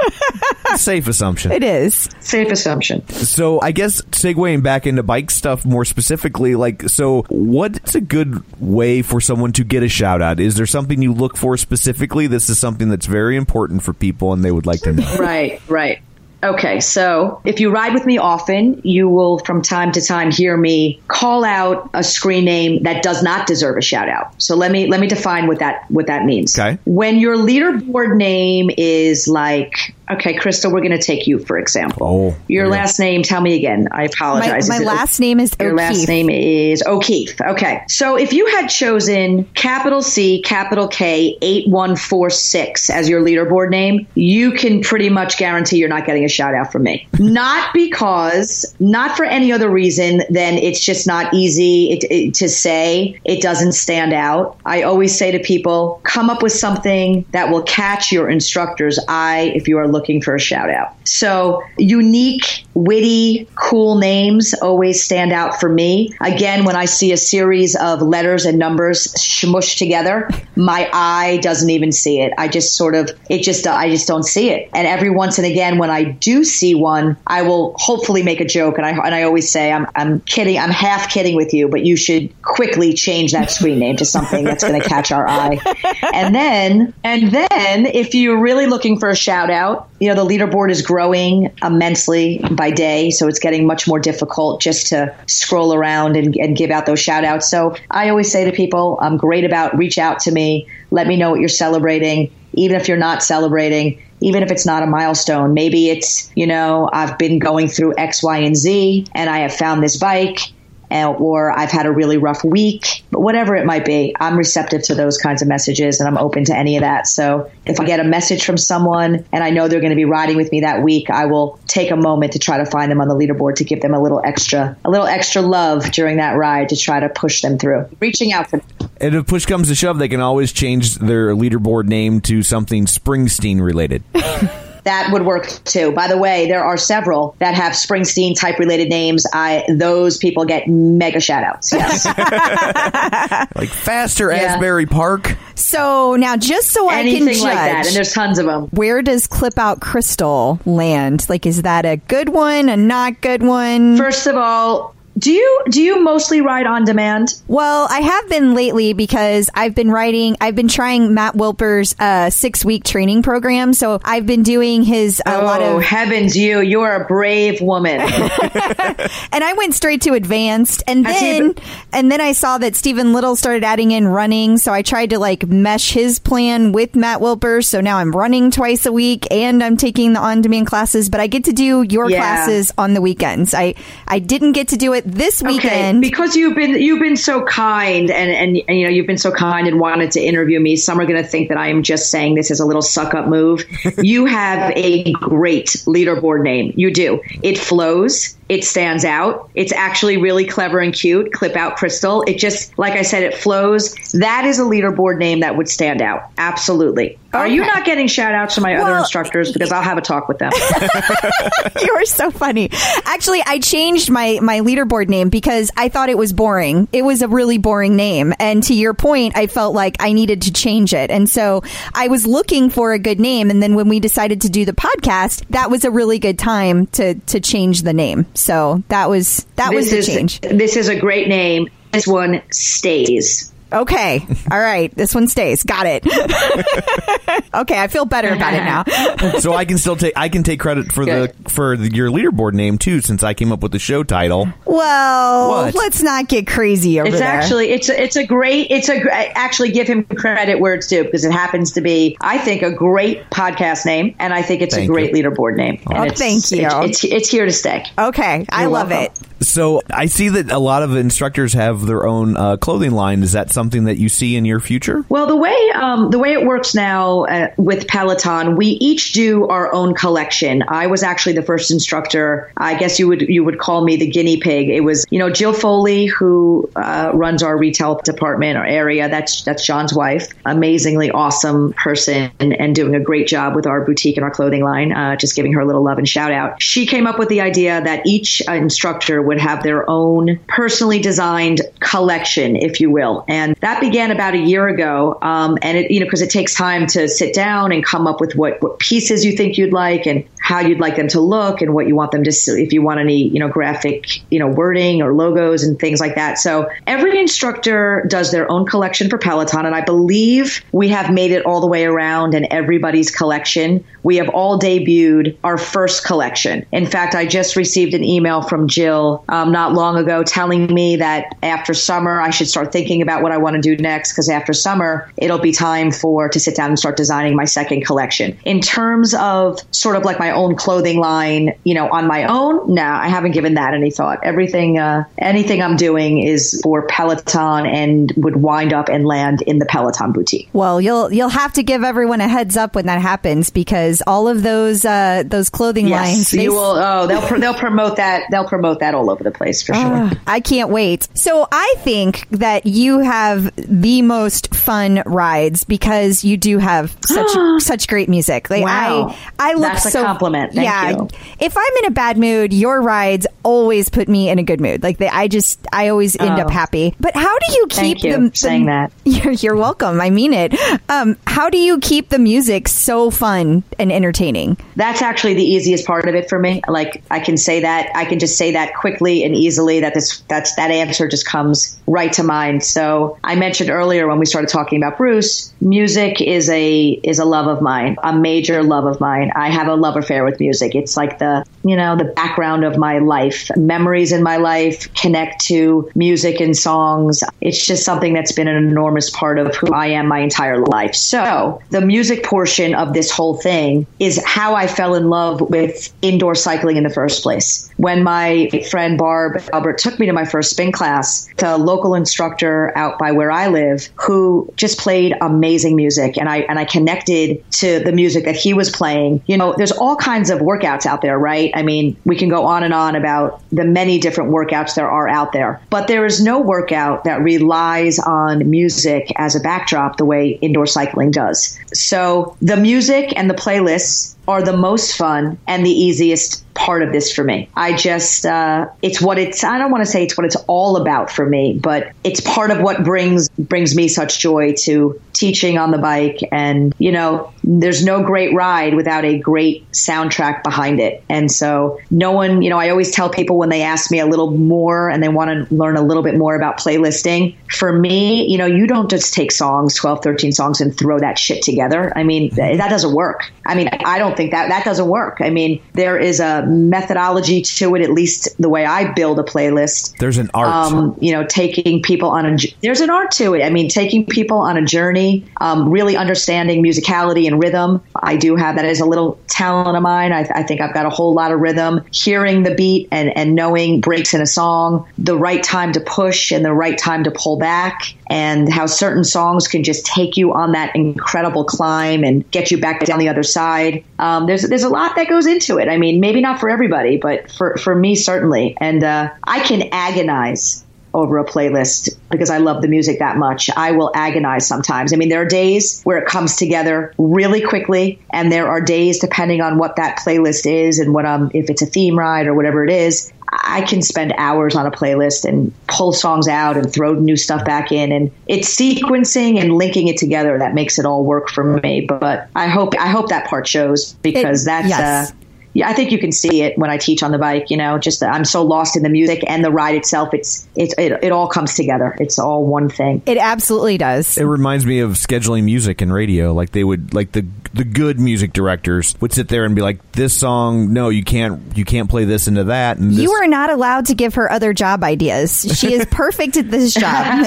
C: Safe assumption.
B: it is.
D: Safe assumption.
C: So I guess segueing back into bike stuff more specifically, like, so what's a good way for someone to get a shout out? Is there something you look for specifically? This is something that's very important for people and they would like to know.
D: Right, right. Okay, so if you ride with me often, you will from time to time hear me call out a screen name that does not deserve a shout out. So let me let me define what that what that means.
C: Okay.
D: When your leaderboard name is like okay, Crystal, we're going to take you for example.
C: Oh,
D: your
C: yeah.
D: last name, tell me again. I apologize.
B: my
D: Is it-
B: last name is
D: your
B: O'Keefe.
D: last name is O'Keefe. Okay. So if you had chosen capital C, capital K, 8146 as your leaderboard name, you can pretty much guarantee you're not getting a shout out from me. not because, not for any other reason than it's just not easy it, it- to say. It doesn't stand out. I always say to people, come up with something that will catch your instructor's eye if you are looking for a shout out. So unique, witty, cool names always stand out for me. Again, when I see a series of letters and numbers smushed together, my eye doesn't even see it. I just sort of, it just, I just don't see it. And every once and again, when I do see one, I will hopefully make a joke. And I, and I always say, I'm, I'm kidding, I'm half kidding with you, but you should quickly change that screen name to something that's going to catch our eye. And then, and then if you're really looking for a shout out, you know, the leaderboard is growing immensely by day. So it's getting much more difficult just to scroll around and, and give out those shout outs. So I always say to people, I'm great about reach out to me. Let me know what you're celebrating. Even if you're not celebrating, even if it's not a milestone, maybe it's, you know, I've been going through X, Y, and Z and I have found this bike or I've had a really rough week, but whatever it might be, I'm receptive to those kinds of messages and I'm open to any of that. So if I get a message from someone and I know they're going to be riding with me that week, I will take a moment to try to find them on the leaderboard to give them a little extra, a little extra love during that ride to try to push them through. Reaching out to them.
C: And if push comes to shove, they can always change their leaderboard name to something Springsteen related.
D: that would work too. By the way, there are several that have Springsteen type related names. I those people get mega shout outs. Yes.
C: Like faster
D: Yeah.
C: Asbury Park.
B: So now, just so I can judge,
D: like that. And there's tons of them.
B: where does Clip Out Crystal land? Like, is that a good one, a not good one?
D: First of all, do you do you mostly ride on demand?
B: Well, I have been lately because I've been writing, I've been trying Matt Wilpers' uh, six week training program. So I've been doing his a lot
D: oh
B: of,
D: heavens, you you are a brave woman.
B: and I went straight to advanced, and
D: Has
B: then
D: been-
B: and then I saw that Steven Little started adding in running. So I tried to like mesh his plan with Matt Wilper. So now I'm running twice a week, and I'm taking the on demand classes. But I get to do your
D: Yeah.
B: classes on the weekends. I I didn't get to do it this
D: Okay,
B: weekend.
D: because you've been you've been so kind and, and and you know you've been so kind and wanted to interview me. Some are going to think that I am just saying this as a little suck up move. you have a great leaderboard name. You do. It flows. It stands out. It's actually really clever and cute. Clip out Crystal. It just like I said, it flows. That is a leaderboard name that would stand out. Absolutely. Are you not getting shout outs from my other instructors? Because I'll have a talk with them.
B: you are so funny. Actually, I changed my my leaderboard name because I thought it was boring. It was a really boring name, and to your point, I felt like I needed to change it. And so I was looking for a good name, and then when we decided to do the podcast, that was a really good time to to change the name. So that was that was the
D: is
B: change.
D: this is a great name. This one stays.
B: Okay, all right, this one stays. Got it. okay, I feel better about it now.
C: so I can still take I can take credit for the for the, your leaderboard name too, since I came up with the show title.
B: Well,
C: What?
B: let's not get crazy over
D: It's
B: there.
D: actually it's a, it's a great it's a gr- actually give him credit where it's due because it happens to be I think a great podcast name and I think it's
C: Thank
D: a great
C: you.
D: leaderboard name. And
B: Oh,
D: it's,
B: thank you.
D: It's, it's it's here to stay.
B: okay, I
D: You're
B: love
D: welcome.
B: it.
C: So I see that a lot of instructors have their own uh, clothing line. Is that something that you see in your future?
D: Well, the way um, the way it works now uh, with Peloton, we each do our own collection. I was actually the first instructor. I guess you would you would call me the guinea pig. It was you know Jill Foley who uh, runs our retail department or area. That's that's John's wife. Amazingly awesome person and, and doing a great job with our boutique and our clothing line. Uh, just giving her a little love and shout out. She came up with the idea that each uh, instructor would have their own personally designed collection, if you will, and that began about a year ago. Um, and it, you know, because it takes time to sit down and come up with what, what pieces you think you'd like and how you'd like them to look and what you want them to, if you want any, you know, graphic, you know, wording or logos and things like that. So every instructor does their own collection for Peloton. And I believe we have made it all the way around in everybody's collection. We have all debuted our first collection. In fact, I just received an email from Jill um, not long ago telling me that after summer I should start thinking about what I want to do next because after summer it'll be time for to sit down and start designing my second collection. In terms of sort of like my own clothing line, you know, on my own, no, I haven't given that any thought. Everything, uh, anything I'm doing is for Peloton and would wind up and land in the Peloton boutique.
B: Well, you'll you'll have to give everyone a heads up when that happens because all of those uh, those clothing lines.
D: Yes,
B: they
D: you will. Oh, they'll pr- they'll promote that. They'll promote that all over the place for sure.
B: Ah, I can't wait. So I think that you have the most fun rides because you do have such such great music. Like
D: Wow.
B: I, I look
D: That's a
B: so
D: compliment. Thank
B: yeah.
D: you.
B: If I'm in a bad mood, your rides always put me in a good mood. Like they, I just I always end
D: Oh.
B: up happy. But how do you keep
D: you
B: the,
D: saying
B: the-
D: that.
B: You're, you're welcome. I mean it. Um, how do you keep the music so fun and entertaining?
D: That's actually the easiest part of it for me. Like I can say that I can just say that quickly and easily. That this that's that answer just comes right to mind. So I mentioned earlier when we started talking about Bruce, music is a is a love of mine, a major love of mine. I have a love affair with music. It's like the you know the background of my life, memories in my life connect to music and songs. It's just something that's been an enormous part of who I am my entire life. So the music portion of this whole thing is how I fell in love with indoor cycling in the first place. When my friend Barb Albert took me to my first spin class, a local instructor out by where I live who just played amazing music and I and I connected to the music that he was playing. You know, there's all kinds of workouts out there, right? I mean, we can go on and on about the many different workouts there are out there, but there is no workout that relies on music as a backdrop the way indoor cycling does. So the music and the playlists are the most fun and the easiest part of this for me. I just, uh, it's what it's, I don't want to say it's what it's all about for me, but it's part of what brings, brings me such joy to teaching on the bike. And, you know, there's no great ride without a great soundtrack behind it. And so no one, you know, I always tell people when they ask me a little more and they want to learn a little bit more about playlisting, for me, you know, you don't just take songs, 12, 13 songs and throw that shit together. I mean, that doesn't work. I mean, I don't think that that doesn't work. I mean, there is a methodology to it, at least the way I build a playlist.
C: There's an art.
D: Um, you know, taking people on a there's an art to it. I mean, taking people on a journey, um, really understanding musicality and rhythm. I do have that as a little talent of mine. I, I think I've got a whole lot of rhythm. Hearing the beat and and knowing breaks in a song, the right time to push and the right time to pull back, and how certain songs can just take you on that incredible climb and get you back down the other side. Um, there's there's a lot that goes into it. I mean, maybe not for everybody, but for for me certainly. And uh, I can agonize over a playlist because I love the music that much. I will agonize sometimes. I mean, there are days where it comes together really quickly, and there are days depending on what that playlist is and what um if it's a theme ride or whatever it is. I can spend hours on a playlist and pull songs out and throw new stuff back in and it's sequencing and linking it together that makes it all work for me but I hope I hope that part shows because
B: It-
D: that's
B: yes.
D: uh yeah, I think you can see it when I teach on the bike. You know, just I'm so lost in the music and the ride itself. It's it's it, it all comes together. It's all one thing.
B: It absolutely does.
C: It reminds me of scheduling music and radio. Like they would, like the the good music directors would sit there and be like, "This song, no, you can't, you can't play this into that." And this,
B: You are not allowed to give her other job ideas. She is perfect at this job.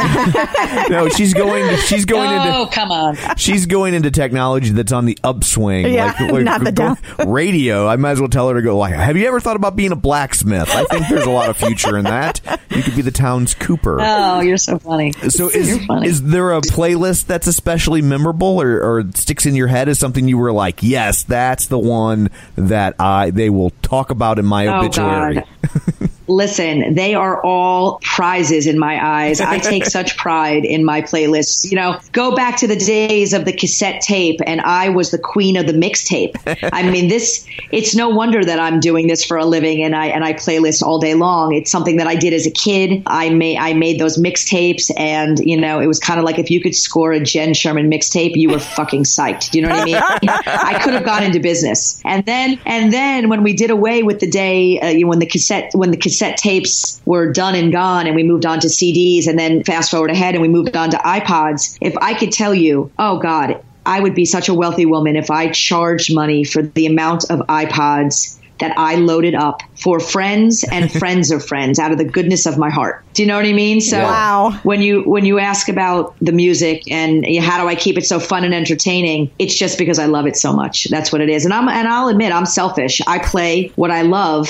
C: no, she's going, she's going
E: Oh,
C: into,
E: come on.
C: she's going into technology that's on the upswing.
B: Yeah, not the
C: go- radio. I might as well tell her to go. Like, have you ever thought about being a blacksmith? I think there's a lot of future in that. You could be the town's Cooper.
E: Oh, you're so funny.
C: So is
E: funny.
C: is there a playlist that's especially memorable or, or sticks in your head as something you were like, yes, that's the one that I they will talk about in my
D: Oh,
C: obituary.
D: Listen, they are all prizes in my eyes. I take such pride in my playlists. You know, go back to the days of the cassette tape, and I was the queen of the mixtape. I mean, this. It's no wonder that I'm doing this for a living, and I and I playlist all day long. It's something that I did as a kid. I made I made those mixtapes, and you know, it was kind of like if you could score a Jenn Sherman mixtape, you were fucking psyched. Do you know what I mean? I could have gone into business, and then and then when we did away with the day uh, you know, when the cassette when the cassette tapes were done and gone, and we moved on to CDs, and then fast forward ahead, and we moved on to iPods. If I could tell you, oh God, I would be such a wealthy woman if I charged money for the amount of iPods that I loaded up for friends and friends of friends out of the goodness of my heart. Do you know what I mean? So
B: Wow.
D: when you when you ask about the music and you how do I keep it so fun and entertaining, it's just because I love it so much. That's what it is. And I'm and I'll admit I'm selfish. I play what I love.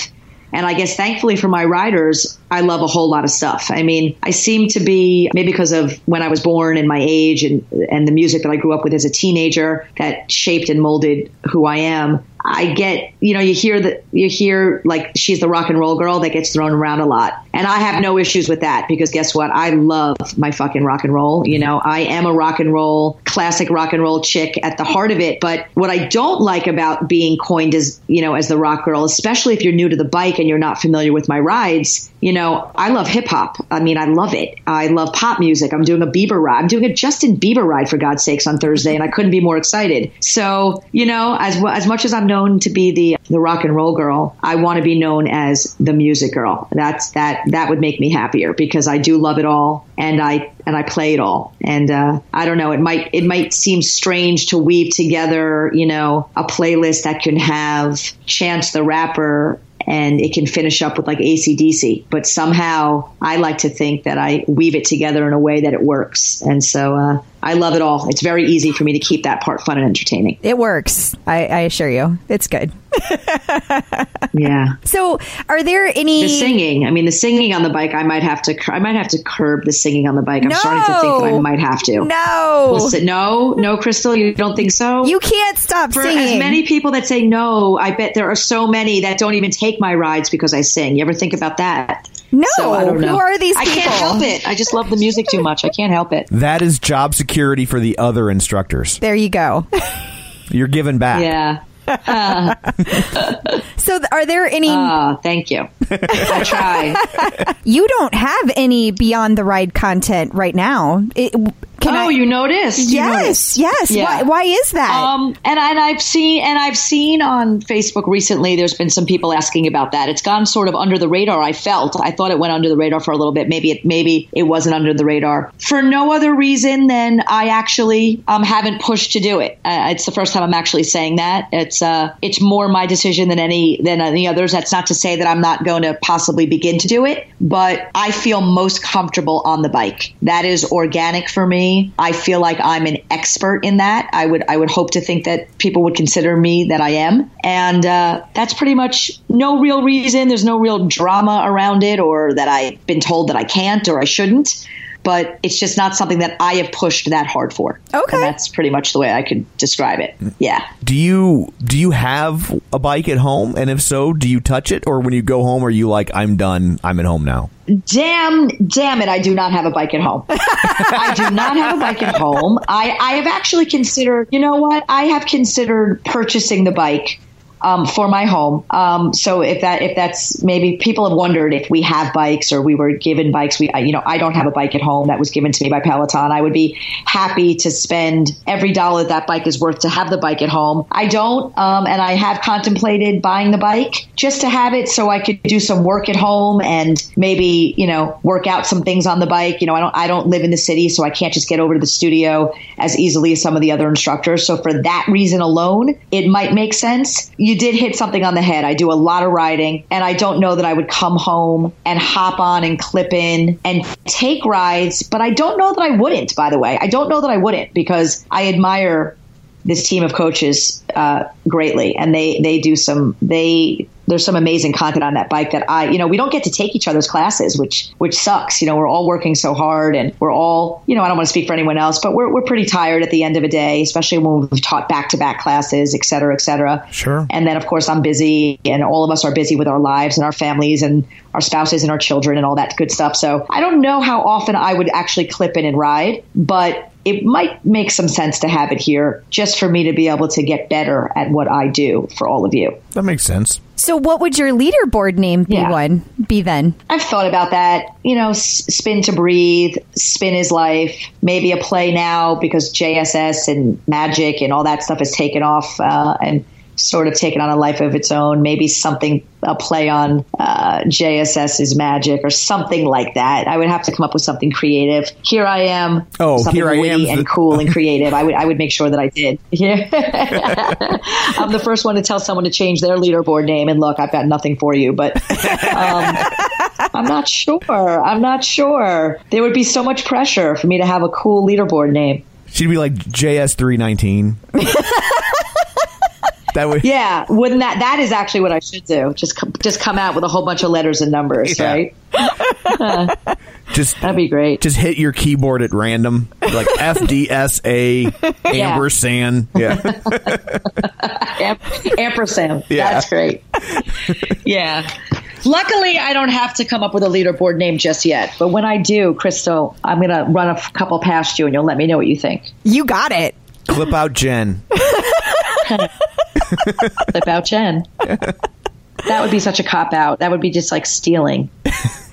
D: And I guess thankfully for my riders, I love a whole lot of stuff. I mean, I seem to be maybe because of when I was born and my age and and the music that I grew up with as a teenager that shaped and molded who I am. I get, you know, you hear that you hear like she's the rock and roll girl that gets thrown around a lot. And I have no issues with that because guess what? I love my fucking rock and roll. You know, I am a rock and roll, classic rock and roll chick at the heart of it. But what I don't like about being coined as, you know, as the rock girl, especially if you're new to the bike and you're not familiar with my rides, you know, I love hip hop. I mean, I love it. I love pop music. I'm doing a Bieber ride. I'm doing a Justin Bieber ride for God's sakes on Thursday, and I couldn't be more excited. So, you know, as as much as I'm known to be the the rock and roll girl, I want to be known as the music girl. That's that that would make me happier because I do love it all, and I and I play it all. And uh, I don't know, it might it might seem strange to weave together, you know, a playlist that can have Chance the Rapper and it can finish up with like ACDC. But somehow I like to think that I weave it together in a way that it works. And so uh, I love it all. It's very easy for me to keep that part fun and entertaining.
B: it works. I, I assure you. It's good.
D: Yeah.
B: So, are there any
D: The singing, I mean, the singing on the bike, I might have to, I might have to curb the singing on the bike. I'm starting to think that I might have to.
B: No.
D: Si- no, no, Crystal, you don't think so?
B: You can't stop
D: For
B: singing.
D: as many people that say no, I bet there are so many that don't even take my rides because I sing. You ever think about that?
B: No.
D: So I don't know.
B: Who are these
D: I
B: people?
D: can't help it. I just love the music too much. I can't help it.
C: That is job security for the other instructors.
B: There you go.
C: You're giving back.
D: Yeah.
B: So, th- are there any?
D: Ah, thank you. I try.
B: you don't have any beyond the ride content right now. It, can
D: oh,
B: I?
D: you noticed? You
B: yes,
D: noticed.
B: yes.
D: Yeah.
B: Why, why is that?
D: Um, and, I, and I've seen and I've seen on Facebook recently. There's been some people asking about that. It's gone sort of under the radar. I felt. I thought it went under the radar for a little bit. Maybe it maybe it wasn't under the radar for no other reason than I actually um, haven't pushed to do it. Uh, it's the first time I'm actually saying that. It's uh, it's more my decision than any than any others. That's not to say that I'm not going to possibly begin to do it, but I feel most comfortable on the bike. That is organic for me. I feel like I'm an expert in that. I would I would hope to think that people would consider me that I am, and uh, that's pretty much no real reason. There's no real drama around it, or that I've been told that I can't or I shouldn't. But it's just not something that I have pushed that hard for.
B: Okay.
D: and that's pretty much the way I could describe it. Yeah.
C: Do you do you have a bike at home? And if so, do you touch it, or when you go home, are you like, I'm done, I'm at home now?
D: Damn, damn it! I do not have a bike at home. I do not have a bike at home. I, I have actually considered. You know what? I have considered purchasing the bike um, for my home. Um, so if that if that's maybe people have wondered if we have bikes or we were given bikes. We you know I don't have a bike at home that was given to me by Peloton. I would be happy to spend every dollar that bike is worth to have the bike at home. I don't, um, and I have contemplated buying the bike just to have it so I could do some work at home and maybe you know work out some things on the bike. You know I don't I don't live in the city, so I can't just get over to the studio as easily as some of the other instructors. So for that reason alone, it might make sense. You did hit something on the head. I do a lot of riding, and I don't know that I would come home and hop on and clip in and take rides, but I don't know that I wouldn't, by the way. I don't know that I wouldn't because I admire this team of coaches uh, greatly, and they they do some they there's some amazing content on that bike that I you know we don't get to take each other's classes, which which sucks. You know we're all working so hard, and we're all you know I don't want to speak for anyone else, but we're we're pretty tired at the end of a day, especially when we've taught back to back classes, et cetera, et cetera.
C: Sure.
D: And then of course I'm busy, and all of us are busy with our lives and our families and our spouses and our children and all that good stuff. So I don't know how often I would actually clip in and ride, but it might make some sense to have it here just for me to be able to get better at what I do for all of you.
C: That makes sense.
B: so, what would your leaderboard name be?
D: Yeah.
B: One be then?
D: I've thought about that. You know, s- spin to breathe, spin is life. Maybe a play now because JSS and Magic and all that stuff has taken off uh, and sort of taken on a life of its own. Maybe something a play on uh, JSS's Magic or something like that. I would have to come up with something creative. Here I am.
C: Oh,
D: something
C: here I
D: witty
C: am,
D: and cool and creative. I would I would make sure that I did. Yeah. I'm the first one to tell someone to change their leaderboard name. And look, I've got nothing for you, but um, I'm not sure. I'm not sure. There would be so much pressure for me to have a cool leaderboard name.
C: She'd be like JS three nineteen. that would
D: Yeah, wouldn't that? That is actually what I should do. Just come, just come out with a whole bunch of letters and numbers,
C: Yeah.
D: right?
C: just
D: That'd be great.
C: just hit your keyboard at random, like F D S A ampersand. Yeah.
D: Am- ampersand.
C: Yeah.
D: That's great. yeah. Luckily, I don't have to come up with a leaderboard name just yet. But when I do, Crystal, I'm going to run a f- couple past you and you'll let me know what you think.
B: You got it.
C: Clip out Jenn.
D: About Jenn. That would be such a cop out. That would be just like stealing.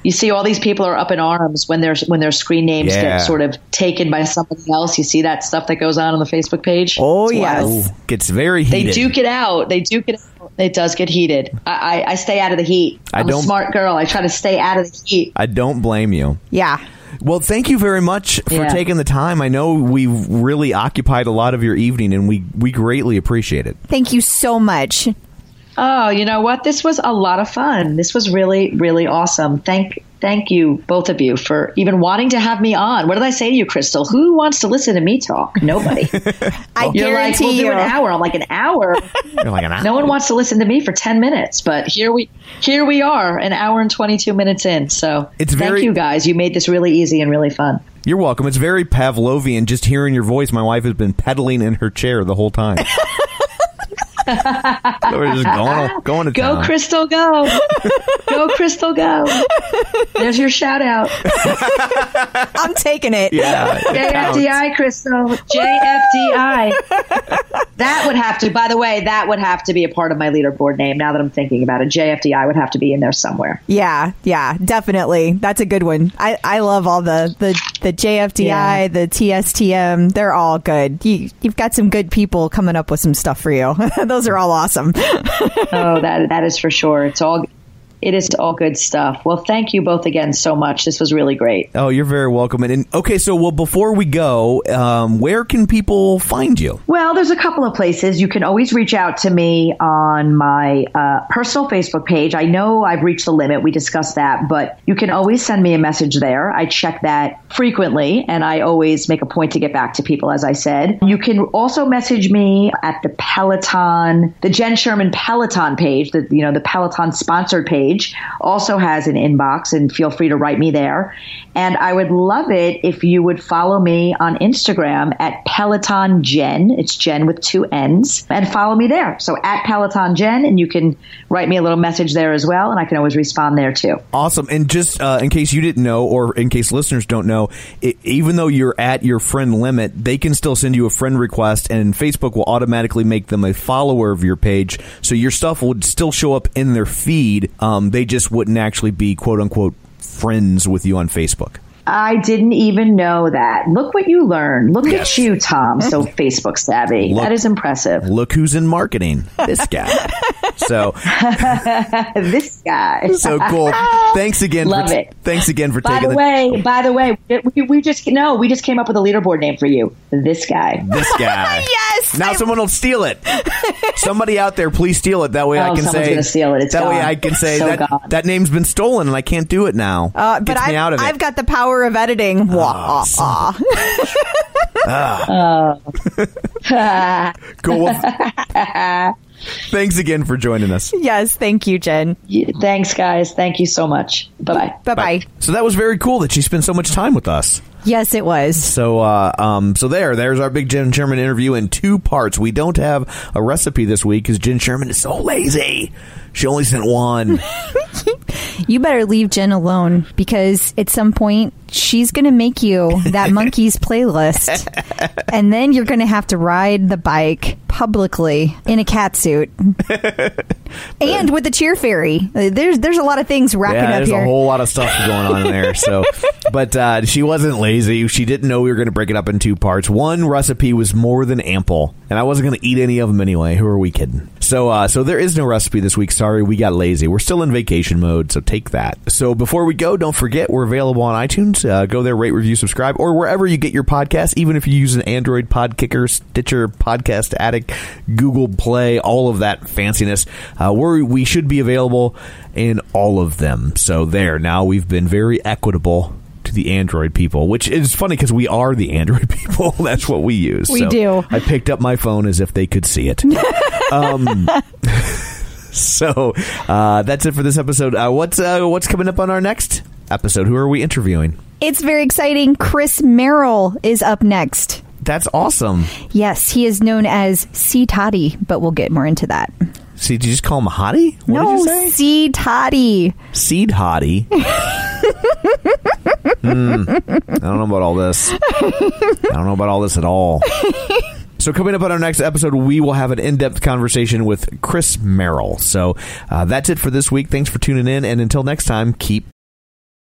D: You see, all these people are up in arms when their when their screen names
C: Yeah.
D: get sort of taken by somebody else. You see that stuff that goes on on the Facebook page.
B: Oh,
D: It's
B: yes.
D: wild.
C: Gets very heated.
D: They duke it out. They duke it out. It does get heated. I, I, I stay out of the heat.
C: I
D: I'm
C: don't-
D: a smart girl. I try to stay out of the heat.
C: I don't blame you.
B: Yeah.
C: Well, thank you very much for
D: Yeah.
C: taking the time. I know we really occupied a lot of your evening, and we we greatly appreciate it.
B: Thank you so much.
D: Oh, you know what? This was a lot of fun. This was really, really awesome. Thank, thank you, both of you, for even wanting to have me on. What did I say to you, Crystal? Who wants to listen to me talk? Nobody.
B: I
D: You're like,
B: guarantee
D: we'll do
B: you.
D: an hour. I'm like, an hour.
C: You're like an hour.
D: No one wants to listen to me for 10 minutes, but here we here we are, an hour and 22 minutes in. So
C: It's
D: thank
C: very-
D: you guys. You made this really easy and really fun.
C: You're welcome. It's very Pavlovian. Just hearing your voice, my wife has been pedaling in her chair the whole time. We're just going, going to
D: Go,
C: town.
D: Crystal, go. go, Crystal, go. There's your shout out.
B: I'm taking it.
C: Yeah, it.
D: JFDI, Crystal. JFDI. That would have to, by the way, that would have to be a part of my leaderboard name now that I'm thinking about it. JFDI would have to be in there somewhere.
B: Yeah, yeah, definitely. That's a good one. I, I love all the, the, the JFDI,
D: Yeah.
B: the TSTM. They're all good. You, you've got some good people coming up with some stuff for you. Those are all awesome.
D: Oh, that that is for sure. It's all it is all good stuff. Well, thank you both again so much. This was really great.
C: Oh, you're very welcome. And, and okay, so well, before we go, um, where can people find you?
D: Well, there's a couple of places. You can always reach out to me on my uh, personal Facebook page. I know I've reached the limit. We discussed that, but you can always send me a message there. I check that frequently, and I always make a point to get back to people, as I said. You can also message me at the Peloton, the Jenn Sherman Peloton page, the you know the Peloton sponsored page, also has an inbox, and feel free to write me there. And I would love it if you would follow me on Instagram at Peloton Jenn. It's Jenn with two N's, and follow me there. So at Peloton Jenn, and you can write me a little message there as well, and I can always respond there too.
C: Awesome. And just uh, in case you didn't know, or in case listeners don't know, i even though you're at your friend limit, they can still send you a friend request, and Facebook will automatically make them a follower of your page. So your stuff would still show up in their feed. Um, Um, they just wouldn't actually be quote unquote friends with you on Facebook.
D: I didn't even know that. Look what you learned. Look
C: Yes.
D: at you, Tom. So Facebook savvy.
C: Look-
D: that is impressive.
C: Look who's in marketing. This guy. so
D: this guy.
C: so cool. Thanks again.
D: Love
C: for,
D: it.
C: Thanks again for
D: By
C: taking
D: the way, by the way, we, we just no, we just came up with a leaderboard name for you. This guy.
C: this guy.
B: Yes,
C: Now
B: I-
C: someone will steal it. Somebody out there, please steal it. That way I
D: Oh,
C: can say
D: gonna steal it. It's
C: that way. I can say
D: So
C: that
D: gone.
C: that name's been stolen and I can't do it now.
B: Uh, but I've,
C: out of it.
B: I've got the power of editing. Wah, ah, ah.
C: cool. Thanks again for joining us.
B: Yes, thank you, Jenn.
D: Thanks, guys. Thank you so much. Bye bye.
B: Bye bye.
C: So that was very cool that she spent so much time with us.
B: Yes, it was.
C: So, uh, um, so there, there's our big Jenn Sherman interview in two parts. We don't have a recipe this week because Jenn Sherman is so lazy. She only sent one.
B: You better leave Jenn alone because at some point she's going to make you that monkey's playlist. And then you're going to have to ride the bike publicly in a cat suit. and with the cheer fairy. There's there's a lot of things racking
C: yeah,
B: up
C: there's
B: here.
C: a whole lot of stuff going on in there. So, but uh, she wasn't lazy. She didn't know we were going to break it up in two parts. One recipe was more than ample, and I wasn't going to eat any of them anyway. Who are we kidding? So, uh, so there is no recipe this week. Sorry, we got lazy. We're still in vacation mode, so take that. So before we go, don't forget we're available on iTunes. Uh, go there, rate, review, subscribe, or wherever you get your podcast. Even if you use an Android Podkicker, Stitcher, Podcast Addict, Google Play, all of that fanciness, uh, we're, we should be available in all of them. So there. Now we've been very equitable to the Android people, which is funny because we are the Android people. That's what we use.
B: We
C: So
B: do.
C: I picked up my phone as if they could see it. um, so uh, that's it for this episode. Uh, what's uh, what's coming up on our next episode? Who are we interviewing?
B: It's very exciting. Chris Merrill is up next.
C: That's awesome.
B: Yes, he is known as C. Toddy, but we'll get more into that.
C: See, did you just call him Hottie? What
B: no,
C: did you say?
B: C. Toddy.
C: Seed Hottie. Hmm. I don't know about all this. I don't know about all this at all. So coming up on our next episode, we will have an in-depth conversation with Chris Merrill. So uh, that's it for this week. Thanks for tuning in, and until next time, keep